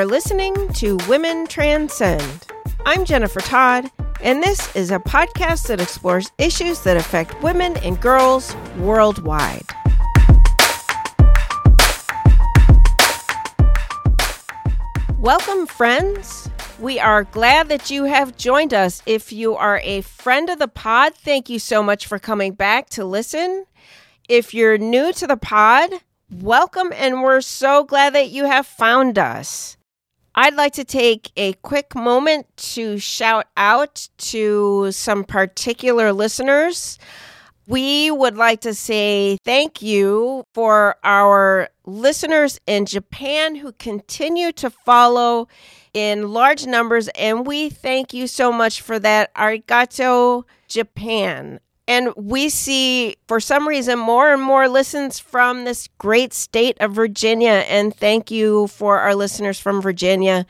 are listening to Women Transcend. I'm Jennifer Todd, and this is a podcast that explores issues that affect women and girls worldwide. Welcome, friends. We are glad that you have joined us. If you are a friend of the pod, thank you so much for coming back to listen. If you're new to the pod, welcome, and we're so glad that you have found us. I'd like to take a quick moment to shout out to some particular listeners. We would like to say thank you for our listeners in Japan who continue to follow in large numbers, and we thank you so much for that. Arigato, Japan. And we see, for some reason, more and more listens from this great state of Virginia. And thank you for our listeners from Virginia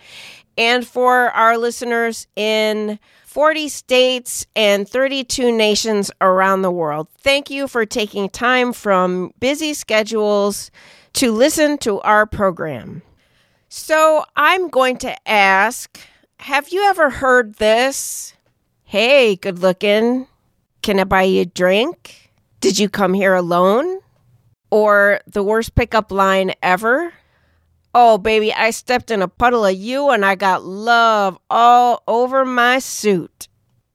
and for our listeners in 40 states and 32 nations around the world. Thank you for taking time from busy schedules to listen to our program. So, I'm going to ask Have you ever heard this? Hey, good looking. Can I buy you a drink? Did you come here alone? Or the worst pickup line ever? Oh, baby, I stepped in a puddle of you and I got love all over my suit.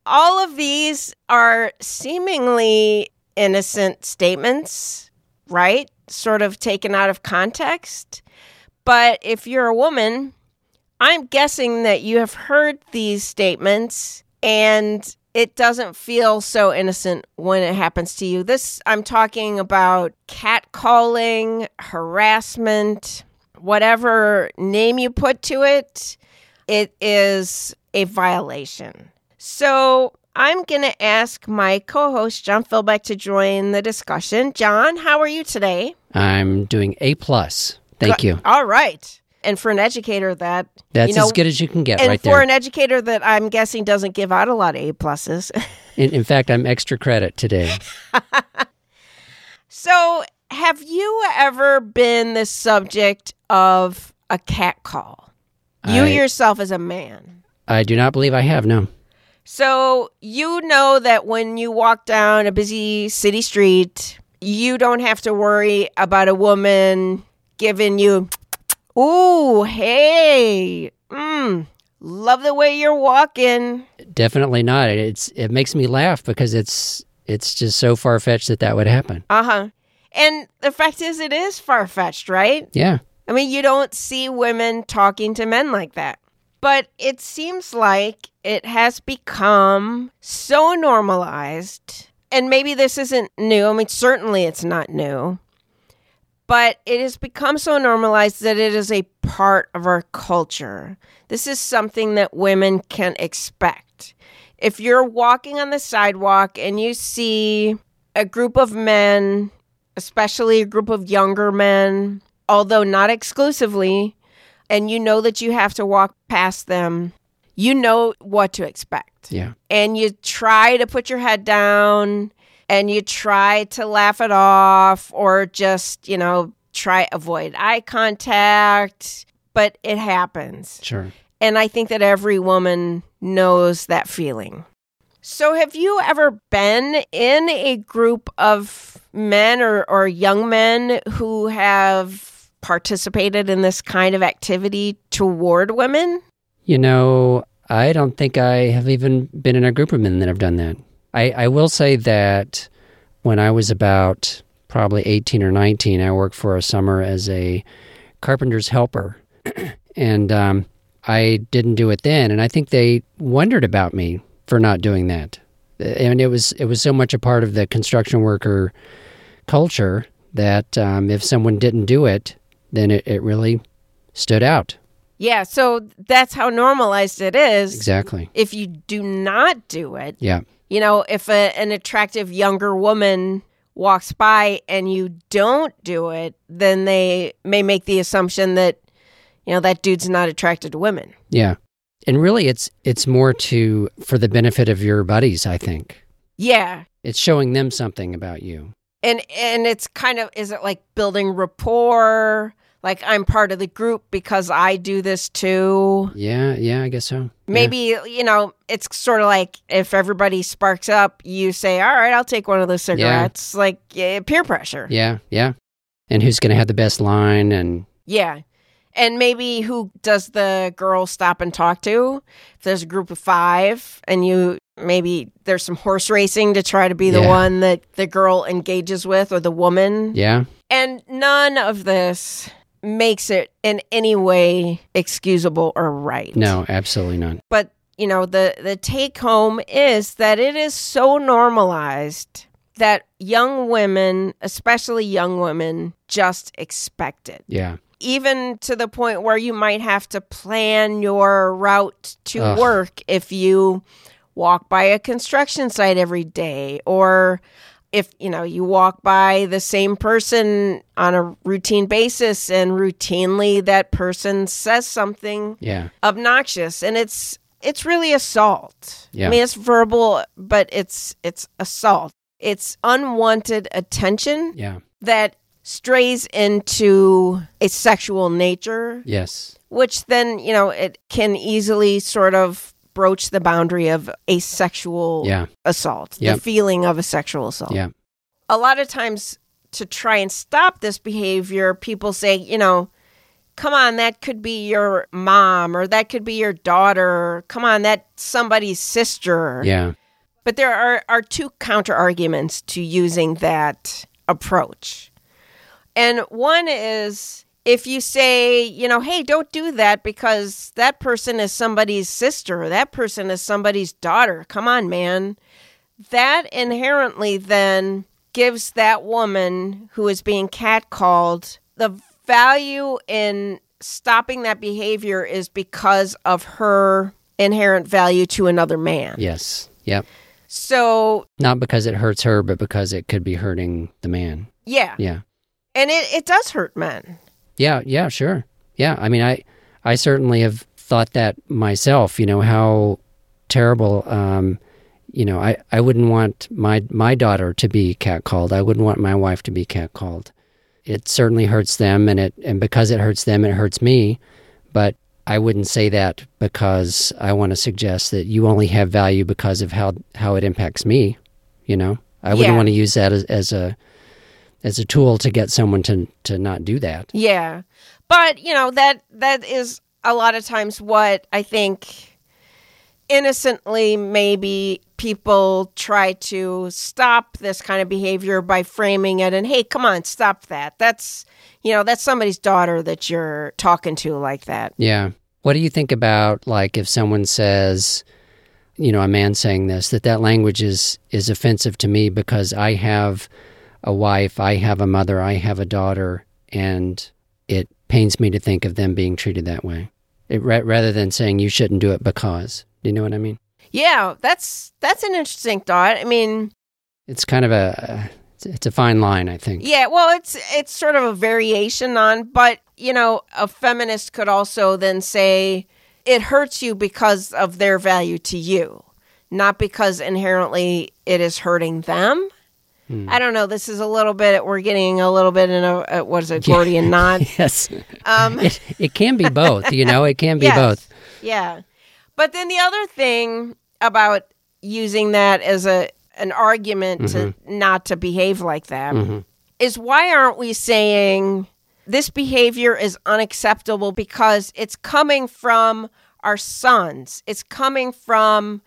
All of these are seemingly innocent statements, right? Sort of taken out of context. But if you're a woman, I'm guessing that you have heard these statements and it doesn't feel so innocent when it happens to you. This, I'm talking about catcalling, harassment, whatever name you put to it, it is a violation. So I'm going to ask my co host, John Philbeck, to join the discussion. John, how are you today? I'm doing A plus. Thank you. All right. And for an educator that That's you know, as good as you can get and right for there. an educator that I'm guessing doesn't give out a lot of A pluses. in, in fact, I'm extra credit today. so have you ever been the subject of a cat call? You I- yourself as a man. I do not believe I have, no. So you know that when you walk down a busy city street, you don't have to worry about a woman giving you, ooh, hey, mm, love the way you're walking. Definitely not. It's it makes me laugh because it's it's just so far fetched that that would happen. Uh huh. And the fact is, it is far fetched, right? Yeah. I mean, you don't see women talking to men like that. But it seems like it has become so normalized. And maybe this isn't new. I mean, certainly it's not new. But it has become so normalized that it is a part of our culture. This is something that women can expect. If you're walking on the sidewalk and you see a group of men, especially a group of younger men, although not exclusively, and you know that you have to walk past them, you know what to expect. Yeah. And you try to put your head down and you try to laugh it off or just, you know, try avoid eye contact, but it happens. Sure. And I think that every woman knows that feeling. So, have you ever been in a group of men or, or young men who have participated in this kind of activity toward women? You know, I don't think I have even been in a group of men that have done that. I, I will say that when I was about probably 18 or 19, I worked for a summer as a carpenter's helper. and um, I didn't do it then. And I think they wondered about me for not doing that. And it was it was so much a part of the construction worker culture that um, if someone didn't do it, then it, it really stood out. Yeah, so that's how normalized it is. Exactly. If you do not do it, Yeah. You know, if a, an attractive younger woman walks by and you don't do it, then they may make the assumption that, you know, that dude's not attracted to women. Yeah. And really it's it's more to for the benefit of your buddies, I think. Yeah. It's showing them something about you. And and it's kind of is it like building rapport? Like I'm part of the group because I do this too. Yeah, yeah, I guess so. Yeah. Maybe, you know, it's sort of like if everybody sparks up, you say, all right, I'll take one of those cigarettes. Yeah. Like yeah, peer pressure. Yeah, yeah. And who's going to have the best line and Yeah. And maybe who does the girl stop and talk to? If there's a group of five and you maybe there's some horse racing to try to be the Yeah. one that the girl engages with or the woman. yeah, And none of this makes it in any way excusable or right. no, absolutely not. But, you know, the the take home is that it is so normalized that young women, especially young women, just expect it. Yeah. Even to the point where you might have to plan your route to Ugh. work if you walk by a construction site every day or if you know you walk by the same person on a routine basis and routinely that person says something Yeah. obnoxious and it's it's really assault. Yeah. I mean it's verbal but it's it's assault. It's unwanted attention Yeah. that strays into a sexual nature Yes. which then, you know, it can easily sort of broach the boundary of a sexual Yeah. assault, Yep. the feeling of a sexual assault. Yeah. A lot of times to try and stop this behavior, people say, you know, come on, that could be your mom or that could be your daughter. Come on, that's somebody's sister. Yeah. But there are, are two counter arguments to using that approach. And one is if you say, you know, hey, don't do that because that person is somebody's sister, or that person is somebody's daughter. Come on, man. That inherently then gives that woman who is being catcalled the value in stopping that behavior is because of her inherent value to another man. Yes. Yep. So, Not because it hurts her, but because it could be hurting the man. yeah. Yeah. And it, it does hurt men. Yeah, yeah, sure. Yeah, I mean, I, I certainly have thought that myself. You know how terrible. Um, you know, I, I wouldn't want my my daughter to be catcalled. I wouldn't want my wife to be catcalled. It certainly hurts them, and it and because it hurts them, it hurts me. But I wouldn't say that because I want to suggest that you only have value because of how how it impacts me. You know, I wouldn't Yeah. want to use that as, as a as a tool to get someone to to not do that. Yeah. But, you know, that that is a lot of times what I think innocently maybe people try to stop this kind of behavior by framing it and hey, come on, stop that. That's, you know, that's somebody's daughter that you're talking to like that. Yeah. What do you think about like if someone says, you know, a man saying this that that language is is offensive to me because I have a wife, I have a mother, I have a daughter, and it pains me to think of them being treated that way. It, ra- rather than saying you shouldn't do it because. Do you know what I mean? Yeah, that's that's an interesting thought. I mean, It's kind of a it's- it's a fine line, I think. Yeah, well, it's it's sort of a variation on, but you know, a feminist could also then say it hurts you because of their value to you, not because inherently it is hurting them. Hmm. I don't know. This is a little bit. We're getting a little bit in a, a what is it, Gordian knot? yes. Um, It it can be both, you know, it can be Yes. both. Yeah. But then the other thing about using that as a an argument to not to behave like that is why aren't we saying this behavior is unacceptable because it's coming from our sons. It's coming from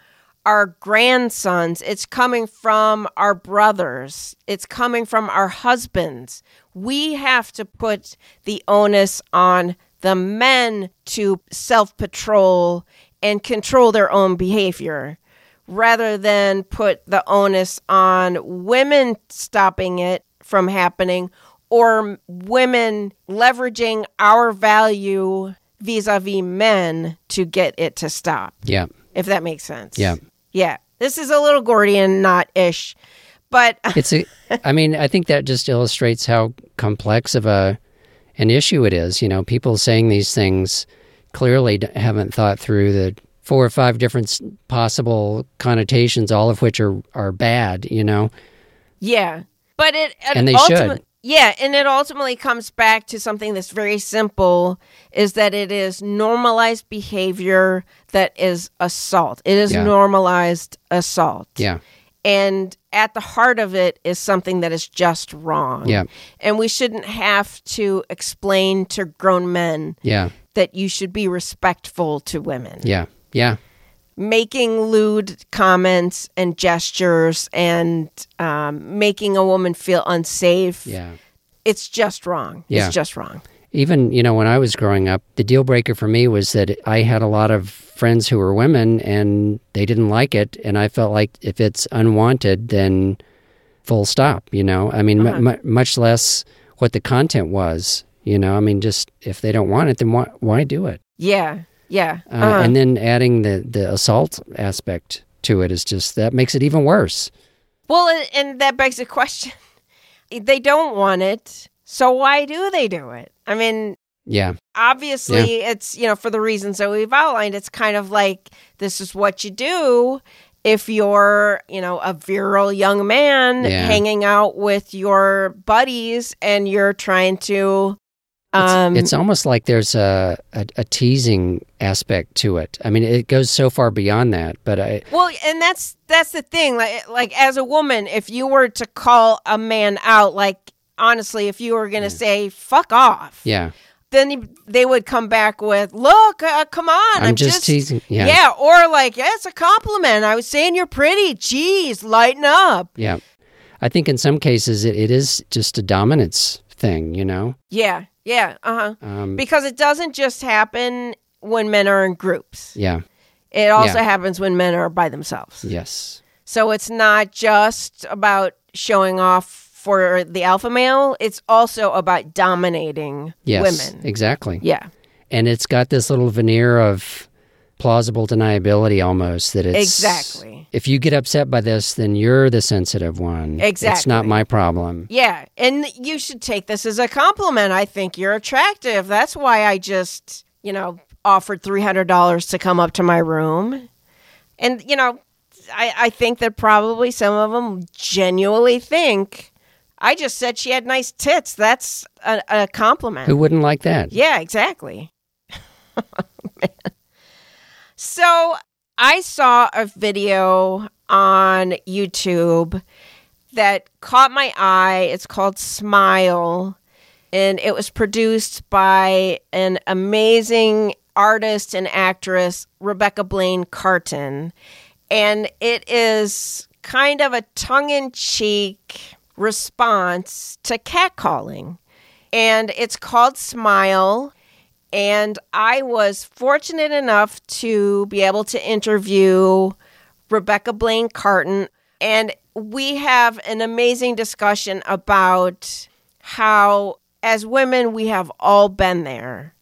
our grandsons. It's coming from our brothers. It's coming from our husbands. We have to put the onus on the men to self patrol and control their own behavior rather than put the onus on women stopping it from happening or women leveraging our value vis-a-vis men to get it to stop Yeah. if that makes sense Yeah. Yeah this is a little gordian knot ish but it's a i mean i think that just illustrates how complex of a an issue it is you know people saying these things clearly haven't thought through the four or five different possible connotations all of which are are bad you know? Yeah but it and they ultimate- should Yeah, and it ultimately comes back to something that's very simple is that it is normalized behavior that is assault. It is Yeah. normalized assault. Yeah. And at the heart of it is something that is just wrong. Yeah. And we shouldn't have to explain to grown men Yeah. that you should be respectful to women. Yeah. Yeah. Making lewd comments and gestures and um, making a woman feel unsafe, Yeah. it's just wrong. Yeah. It's just wrong. Even, you know, when I was growing up, the deal breaker for me was that I had a lot of friends who were women and they didn't like it. And I felt like if it's unwanted, then full stop, you know? I mean, Uh-huh. mu- much less what the content was, you know? I mean, just if they don't want it, then why, why do it? Yeah. Yeah. Uh, Uh-huh. And then adding the, the assault aspect to it is just that makes it even worse. well, and- and that begs the question they don't want it. So why do they do it? I mean, Yeah. obviously it's you know for the reasons that we've outlined it's kind of like this is what you do if you're you know a virile young man Yeah. hanging out with your buddies and you're trying to um it's almost like there's a, a, a teasing aspect to it. I mean, it goes so far beyond that, but I, well and that's that's the thing like like as a woman if you were to call a man out like honestly if you were going to say fuck off yeah, then they would come back with look uh, come on I'm, just, teasing. Yeah, Yeah. or like, yeah, it's a compliment. I was saying you're pretty. Jeez, lighten up. yeah. I think in some cases it, it is just a dominance thing, you know. Yeah, yeah, uh huh. Um, Because it doesn't just happen when men are in groups. yeah. It also Yeah. happens when men are by themselves. Yes. So it's not just about showing off for the alpha male. It's also about dominating Yes. women. Exactly. Yeah, And it's got this little veneer of plausible deniability almost that it's exactly. If you get upset by this, then you're the sensitive one. exactly It's not my problem. Yeah, and you should take this as a compliment. I think you're attractive. That's why I just, you know, offered $300 to come up to my room. And, you know, I, I think that probably some of them genuinely think I just said she had nice tits. That's a, a compliment. Who wouldn't like that? Yeah, exactly. Man. So I saw a video on YouTube that caught my eye. It's called Smile, and it was produced by an amazing artist and actress, Rebecca Blaine Carton. And it is kind of a tongue in cheek response to catcalling and it's called Smile. And I was fortunate enough to be able to interview Rebecca Blaine Carton. And we have an amazing discussion about how, as women, we have all been there.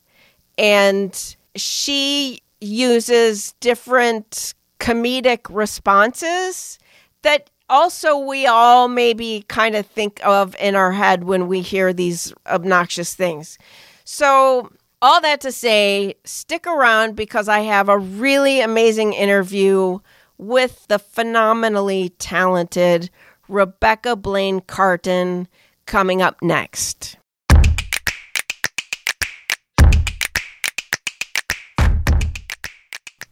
And she uses different comedic responses that also we all maybe kind of think of in our head when we hear these obnoxious things. So, all that to say, stick around because I have a really amazing interview with the phenomenally talented Rebecca Blaine Carton coming up next.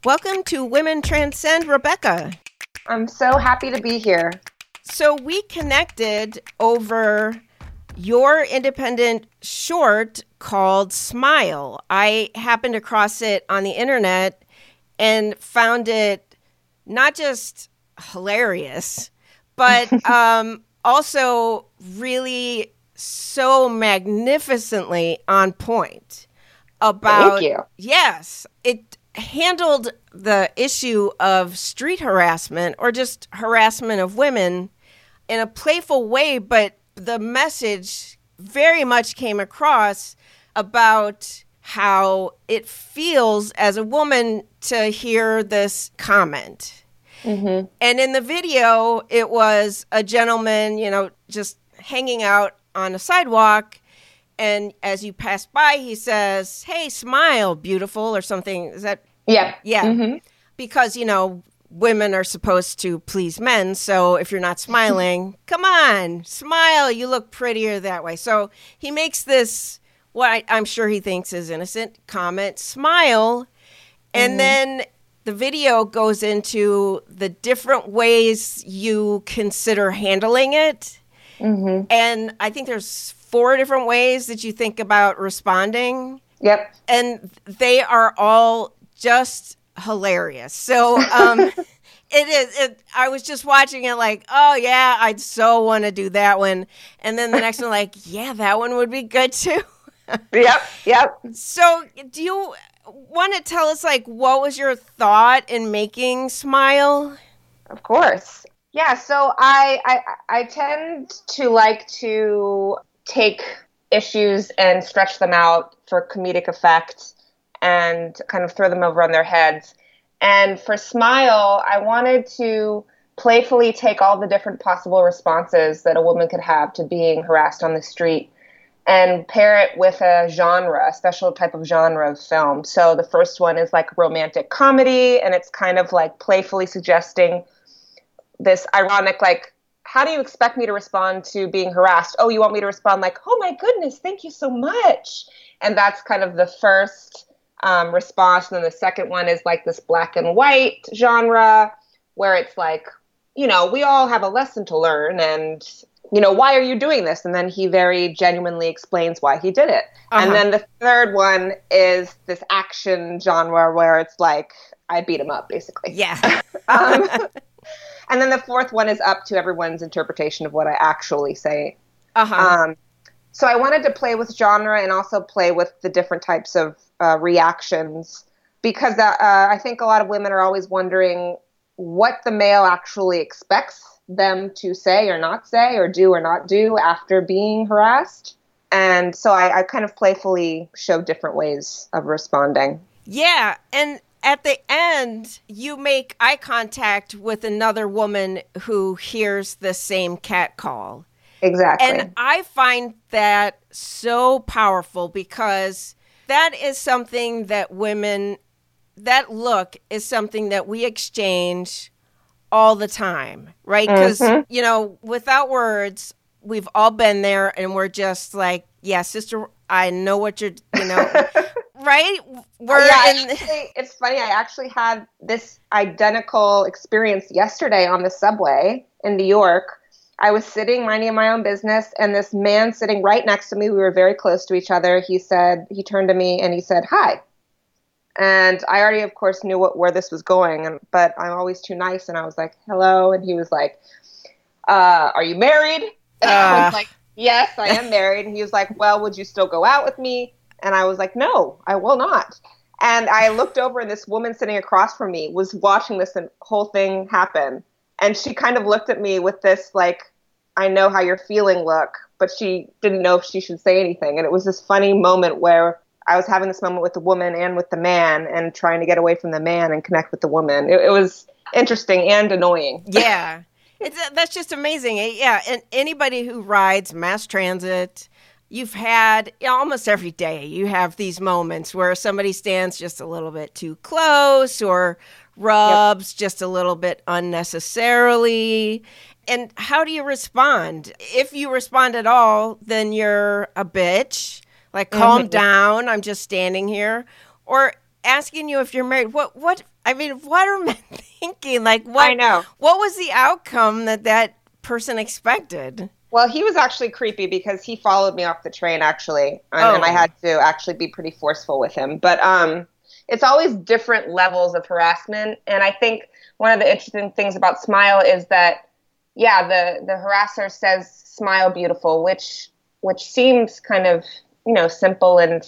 Welcome to Women Transcend, Rebecca. I'm so happy to be here. So we connected over your independent short called Smile. I happened across it on the internet and found it not just hilarious, but um, also really so magnificently on point about Thank you. Yes, it handled the issue of street harassment or just harassment of women in a playful way, but the message very much came across about how it feels as a woman to hear this comment. Mm-hmm. And in the video, it was a gentleman, you know, just hanging out on a sidewalk. And as you pass by, he says, Hey, smile, beautiful, or something. Is that, Yeah. yeah. Mhm. Because, you know, women are supposed to please men. So if you're not smiling, come on, smile. You look prettier that way. So he makes this, what I, am sure he thinks is innocent comment, smile. And mm-hmm. then the video goes into the different ways you consider handling it. Mm-hmm. And I think there's four different ways that you think about responding. Yep. And they are all just hilarious. So um, it is. It, I was just watching it, like, oh yeah, I'd so want to do that one, and then the next one, like, yeah, that one would be good too. yep. Yep. So, do you want to tell us, like, what was your thought in making Smile? Of course. Yeah. So I I, I tend to like to take issues and stretch them out for comedic effect and kind of throw them over on their heads. And for Smile, I wanted to playfully take all the different possible responses that a woman could have to being harassed on the street and pair it with a genre, a special type of genre of film. So the first one is like romantic comedy, and it's kind of like playfully suggesting this ironic, like, how do you expect me to respond to being harassed? Oh, you want me to respond like, oh my goodness, thank you so much. And that's kind of the first um, response. And then the second one is like this black and white genre where it's like, you know, we all have a lesson to learn and, you know, why are you doing this? And then he very genuinely explains why he did it. Uh-huh. And then the third one is this action genre where it's like, I beat him up, basically. Yeah. um, and then the fourth one is up to everyone's interpretation of what I actually say. Uh-huh. Um, so I wanted to play with genre and also play with the different types of uh, reactions because uh, I think a lot of women are always wondering what the male actually expects them to say or not say or do or not do after being harassed. And so I, I kind of playfully show different ways of responding. Yeah. And at the end, you make eye contact with another woman who hears the same cat call. Exactly. And I find that so powerful because that is something that women, that look is something that we exchange all the time, right? Because, mm-hmm. you know, without words, we've all been there and we're just like, yeah, sister, I know what you're, you know, right? We're yeah, in... actually, it's funny. I actually had this identical experience yesterday on the subway in New York I was sitting minding my own business, and this man sitting right next to me, we were very close to each other. He said, he turned to me and he said, Hi. And I already, of course, knew what, where this was going, and, but I'm always too nice. And I was like, Hello. And he was like, uh, Are you married? And uh. I was like, Yes, I am married. And he was like, Well, would you still go out with me? And I was like, No, I will not. And I looked over, and this woman sitting across from me was watching this whole thing happen and she kind of looked at me with this like i know how you're feeling look but she didn't know if she should say anything. And it was this funny moment where i was having this moment with the woman and with the man and trying to get away from the man and connect with the woman. It, it was interesting and annoying. Yeah. It's uh, that's just amazing. Eh, yeah and anybody who rides mass transit you've had almost every day you have these moments where somebody stands just a little bit too close or rubs yep. just a little bit unnecessarily. And how do you respond? If you respond at all, then you're a bitch. Like calm mm-hmm. down, I'm just standing here. Or asking you if you're married. What what I mean, what are men thinking? Like what I know. What was the outcome that that person expected? Well, he was actually creepy because he followed me off the train actually, and, oh. and I had to actually be pretty forceful with him. But um it's always different levels of harassment. And I think one of the interesting things about Smile is that, yeah, the, the harasser says smile beautiful, which which seems kind of, you know, simple and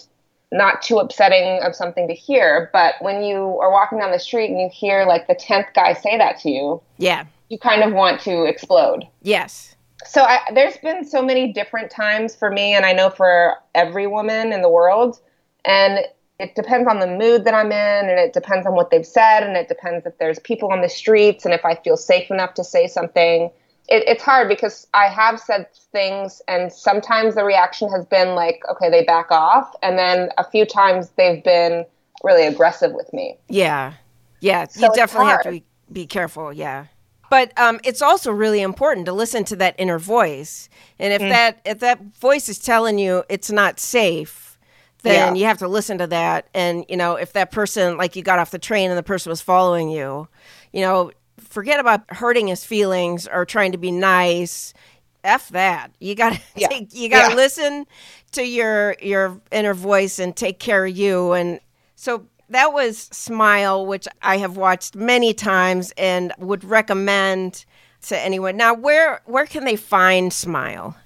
not too upsetting of something to hear. But when you are walking down the street and you hear like the tenth guy say that to you, yeah, you kind of want to explode. Yes. So I, there's been so many different times for me, and I know for every woman in the world. And it depends on the mood that I'm in, and it depends on what they've said, and it depends if there's people on the streets, and if I feel safe enough to say something. It, it's hard because I have said things, and sometimes the reaction has been like, okay, they back off, and then a few times they've been really aggressive with me. Yeah, yeah, so you definitely have to be be careful. Yeah. But um, it's also really important to listen to that inner voice, and if that if that voice is telling you it's not safe, then Yeah. you have to listen to that. And you know, if that person, like you got off the train and the person was following you, you know, forget about hurting his feelings or trying to be nice. F that. You gotta Yeah. take. You gotta Yeah. listen to your your inner voice and take care of you. And so that was Smile, which I have watched many times and would recommend to anyone. Now, where where can they find Smile?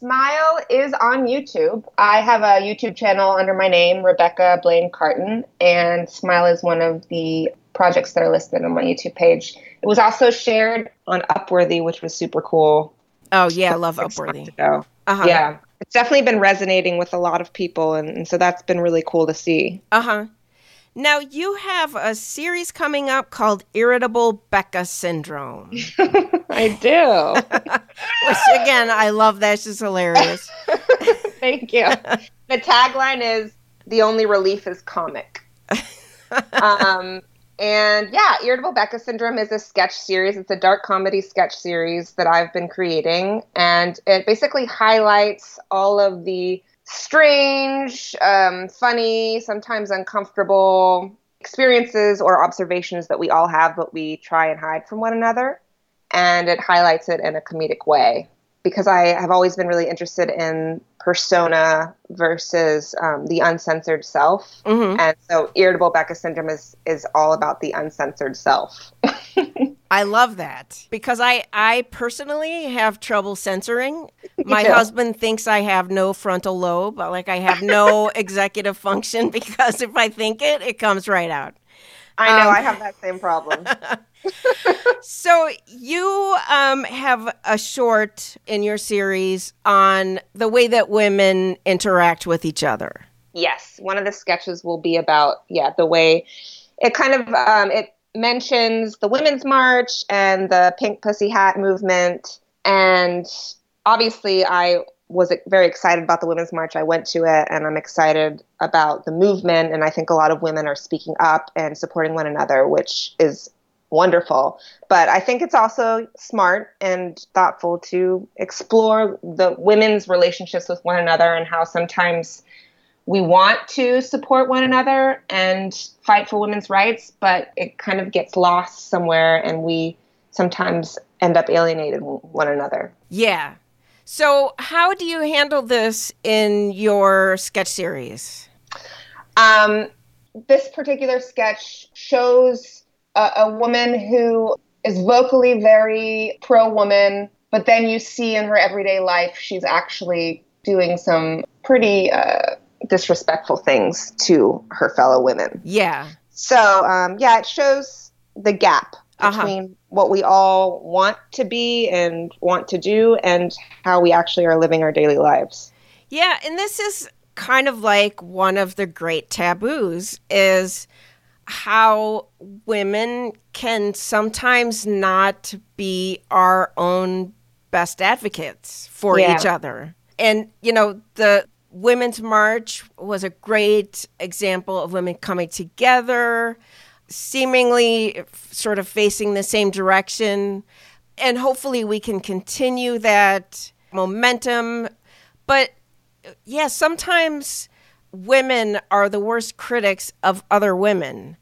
Smile is on YouTube. I have a YouTube channel under my name, Rebecca Blaine Carton, and Smile is one of the projects that are listed on my YouTube page. It was also shared on Upworthy, which was super cool. Oh yeah, I love Upworthy. Uh-huh. Yeah, it's definitely been resonating with a lot of people, and, and so that's been really cool to see. Uh huh. Now you have a series coming up called Irritable Becca Syndrome, I do. Which again I love. That's just hilarious. Thank you. The tagline is "The only relief is comic." um, and yeah, Irritable Becca Syndrome is a sketch series. It's a dark comedy sketch series that I've been creating, and it basically highlights all of the strange, um, funny, sometimes uncomfortable experiences or observations that we all have, but we try and hide from one another. And it highlights it in a comedic way because I have always been really interested in persona versus um, the uncensored self. hmm And so irritable Becca syndrome is is all about the uncensored self. I love that because I I personally have trouble censoring. My husband thinks I have no frontal lobe, but like I have no executive function because if I think it, it comes right out. I know Um, I have that same problem. So you um, have a short in your series on the way that women interact with each other. yes, one of the sketches will be about yeah the way it kind of um, it mentions the women's march and the pink pussy hat movement and obviously i was very excited about the women's march i went to it and i'm excited about the movement and i think a lot of women are speaking up and supporting one another which is wonderful but i think it's also smart and thoughtful to explore the women's relationships with one another and how sometimes we want to support one another and fight for women's rights, but it kind of gets lost somewhere and we sometimes end up alienating one another. Yeah. So how do you handle this in your sketch series? Um, this particular sketch shows a, a woman who is vocally very pro woman, but then you see in her everyday life she's actually doing some pretty uh, disrespectful things to her fellow women. Yeah. So, um, yeah, it shows the gap Uh-huh. between what we all want to be and want to do and how we actually are living our daily lives. Yeah, and this is kind of like one of the great taboos is how women can sometimes not be our own best advocates for Yeah. each other. And you know, the Women's March was a great example of women coming together, seemingly f- sort of facing the same direction. And hopefully we can continue that momentum. But yeah, sometimes women are the worst critics of other women.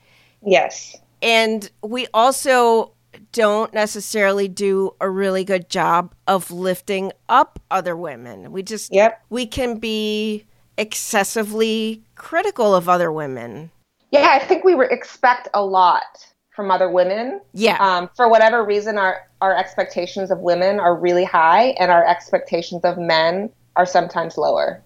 Yes. And we also don't necessarily do a really good job of lifting up other women. We just, Yep. we can be excessively critical of other women. Yeah, I think we expect a lot from other women. Yeah. Um, for whatever reason, our, our expectations of women are really high, and our expectations of men are sometimes lower.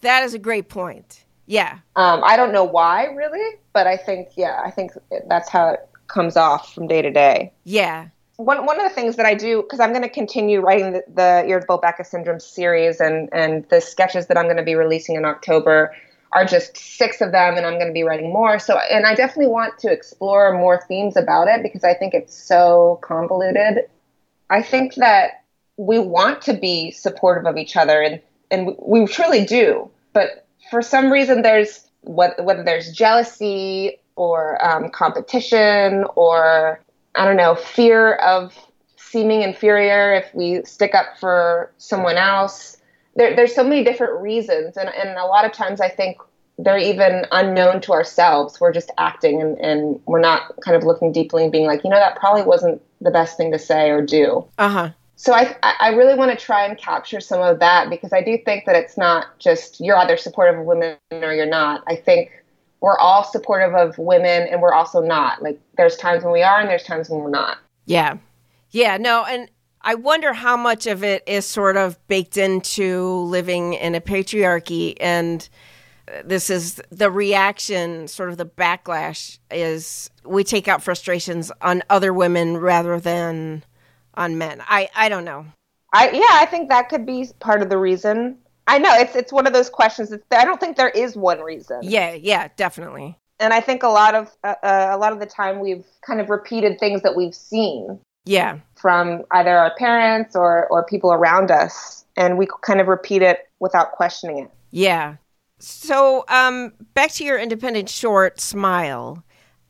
that is a great point. Yeah. Um, I don't know why, really, but I think, yeah, I think that's how it comes off from day to day. Yeah. one one of the things that I do because I'm going to continue writing the, the irritable Becca syndrome series and and the sketches that I'm going to be releasing in October are just six of them and I'm going to be writing more so and I definitely want to explore more themes about it because I think it's so convoluted I think that we want to be supportive of each other and and we truly do but for some reason there's whether there's jealousy or um, competition or I don't know, fear of seeming inferior if we stick up for someone else. There, there's so many different reasons, and, and a lot of times I think they're even unknown to ourselves. We're just acting and, and we're not kind of looking deeply and being like, you know, that probably wasn't the best thing to say or do. Uh huh. So I, I really want to try and capture some of that because I do think that it's not just you're either supportive of women or you're not. I think we're all supportive of women and we're also not. Like there's times when we are and there's times when we're not. Yeah. Yeah, no, and I wonder how much of it is sort of baked into living in a patriarchy and this is the reaction, sort of the backlash is we take out frustrations on other women rather than on men. I I don't know. I yeah, I think that could be part of the reason. I know it's it's one of those questions. It's, I don't think there is one reason. Yeah, yeah, definitely. And I think a lot of uh, uh, a lot of the time we've kind of repeated things that we've seen. Yeah. From either our parents or or people around us, and we kind of repeat it without questioning it. Yeah. So, um, back to your independent short, Smile.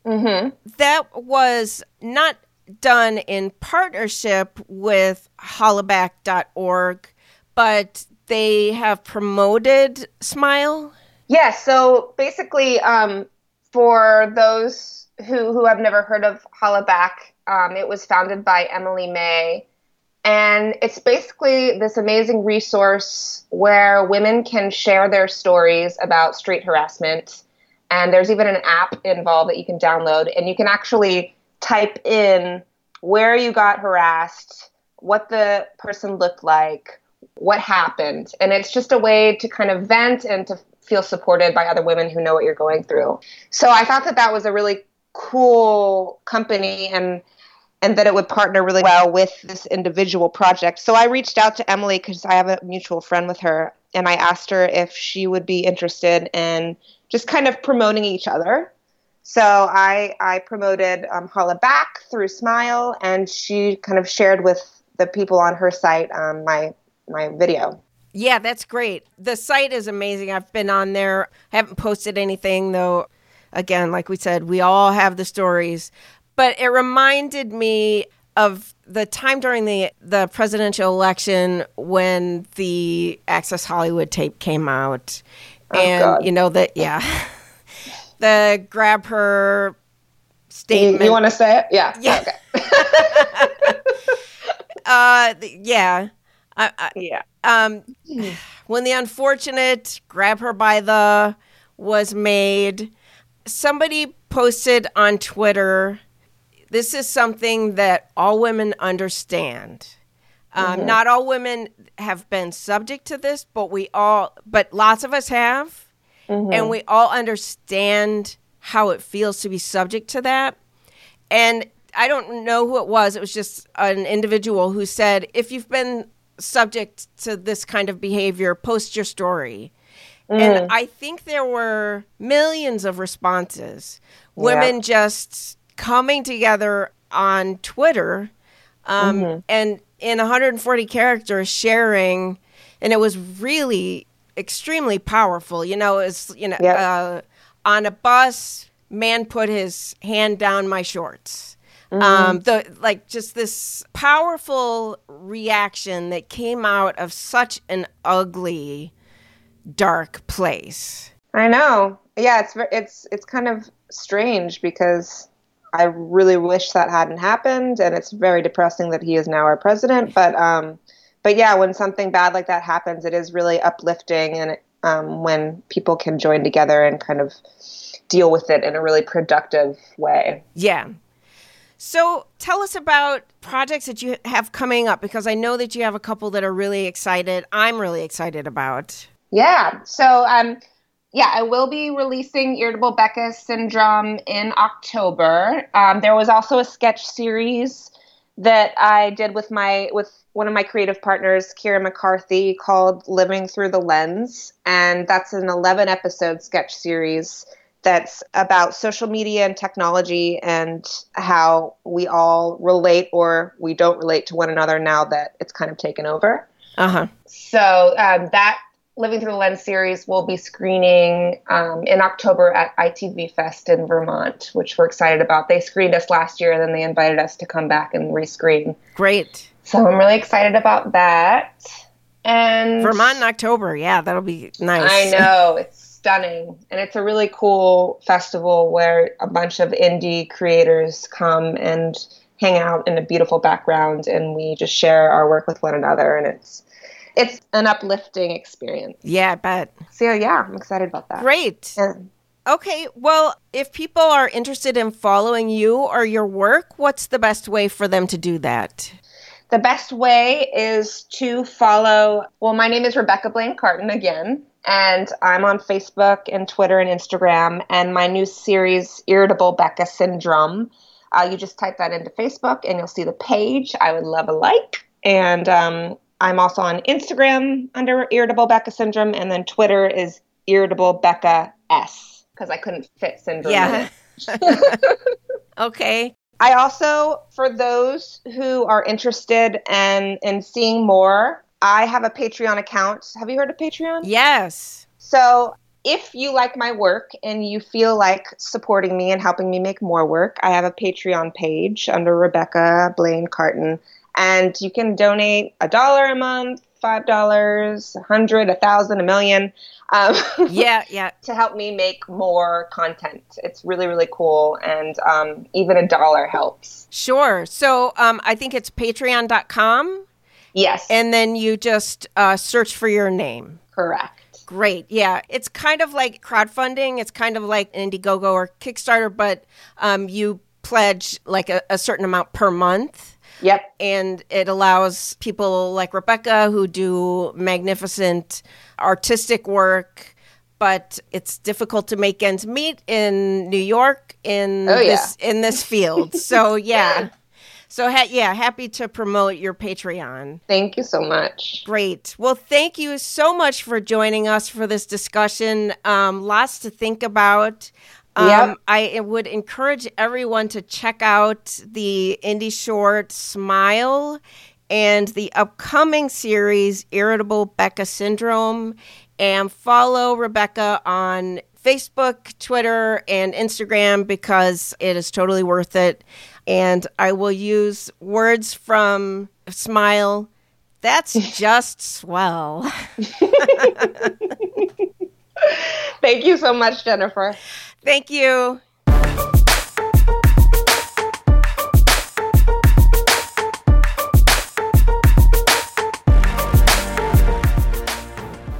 Mm-hmm. That was not done in partnership with hollaback.org, but they have promoted Smile. Yeah, so basically, um, for those who, who have never heard of Hollaback, um, it was founded by Emily May. And it's basically this amazing resource where women can share their stories about street harassment. And there's even an app involved that you can download, and you can actually type in where you got harassed, what the person looked like, what happened. And it's just a way to kind of vent and to feel supported by other women who know what you're going through. So I thought that that was a really cool company and and that it would partner really well with this individual project. So I reached out to Emily because I have a mutual friend with her and I asked her if she would be interested in just kind of promoting each other so I I promoted um, Hollaback through Smile, and she kind of shared with the people on her site um, my my video. Yeah, that's great. The site is amazing. I've been on there. I haven't posted anything though. Again, like we said, we all have the stories, but it reminded me of the time during the the presidential election when the Access Hollywood tape came out, Oh, and God. you know that yeah. the grab her You, statement. you want to say it? Yeah. Yeah. Okay. uh, yeah. I, I, yeah. um, when the unfortunate grab her by the was made, somebody posted on Twitter. This is something that all women understand. Um, Not all women have been subject to this, but we all, but lots of us have, and we all understand how it feels to be subject to that. And I don't know who it was. It was just an individual who said, if you've been subject to this kind of behavior, post your story. And I think there were millions of responses. Women just coming together on Twitter um, and in 140 characters sharing. And it was really extremely powerful. You know, it's, you know, Yep. uh, on a bus, man put his hand down my shorts. Um, the like just this powerful reaction that came out of such an ugly, dark place. I know. Yeah, it's it's it's kind of strange because I really wish that hadn't happened, and it's very depressing that he is now our president. But um, but yeah, when something bad like that happens, it is really uplifting, and um, when people can join together and kind of deal with it in a really productive way. Yeah. So tell us about projects that you have coming up because I know that you have a couple that are really excited. I'm really excited about. Yeah. So, um, yeah, I will be releasing Irritable Becca Syndrome in October. Um, there was also a sketch series that I did with my with one of my creative partners, Kira McCarthy, called Living Through the Lens, and that's an 11 episode sketch series that's about social media and technology and how we all relate or we don't relate to one another now that it's kind of taken over. Uh huh. So um, that Living Through the Lens series will be screening um, in October at ITV Fest in Vermont, which we're excited about. They screened us last year, and then they invited us to come back and rescreen. Great. So I'm really excited about that. And Vermont in October. Yeah, that'll be nice. I know it's stunning, and it's a really cool festival where a bunch of indie creators come and hang out in a beautiful background, and we just share our work with one another, and it's it's an uplifting experience. Yeah, I bet. So yeah, I'm excited about that. Great. Okay, well, if people are interested in following you or your work, what's the best way for them to do that? the best way is to follow. Well, my name is Rebecca Blaine Carton again, and I'm on Facebook and Twitter and Instagram. And my new series, Irritable Becca Syndrome, uh, you just type that into Facebook and you'll see the page. I would love a like. And um, I'm also on Instagram under Irritable Becca Syndrome, and then Twitter is Irritable Becca S because I couldn't fit syndrome. Yeah. Okay. I also, for those who are interested in in seeing more, I have a Patreon account. Have you heard of Patreon? Yes. So if you like my work and you feel like supporting me and helping me make more work, I have a Patreon page under Rebecca Blaine Carton, and you can donate a dollar a month, five dollars, a hundred, a thousand, a million. Um, Yeah, yeah. to help me make more content. It's really, really cool. And um, even a dollar helps. Sure. So um, I think it's patreon.com, Yes. and then you just uh, search for your name. correct. Great. Yeah. It's kind of like crowdfunding. It's kind of like Indiegogo or Kickstarter, but um, you pledge like a, a certain amount per month. Yep. and it allows people like Rebecca who do magnificent artistic work, but it's difficult to make ends meet in New York in Oh, yeah. this in this field. so yeah, so ha- yeah, happy to promote your Patreon. Thank you so much. Great. Well, thank you so much for joining us for this discussion. Um, lots to think about. Um, Yep. I would encourage everyone to check out the indie short Smile and the upcoming series Irritable Becca Syndrome and follow Rebecca on Facebook, Twitter, and Instagram because it is totally worth it. And I will use words from Smile. That's just swell. Thank you so much, Jennifer. Thank you.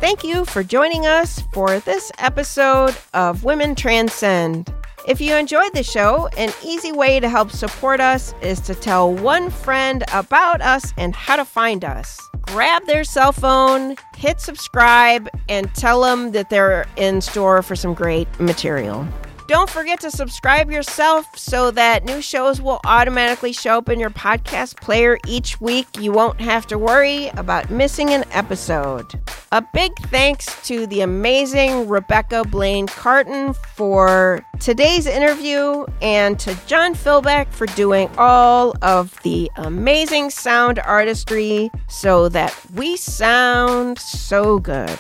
Thank you for joining us for this episode of Women Transcend. If you enjoyed the show, an easy way to help support us is to tell one friend about us and how to find us. Grab their cell phone, hit subscribe, and tell them that they're in store for some great material. Don't forget to subscribe yourself so that new shows will automatically show up in your podcast player each week. You won't have to worry about missing an episode. A big thanks to the amazing Rebecca Blaine Carton for today's interview and to John Philbeck for doing all of the amazing sound artistry so that we sound so good.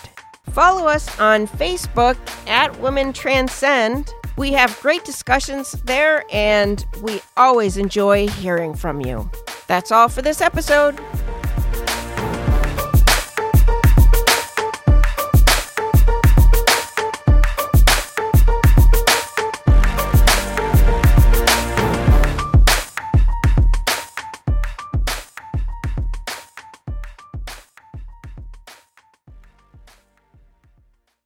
Follow us on Facebook at Women Transcend. We have great discussions there, and we always enjoy hearing from you. That's all for this episode.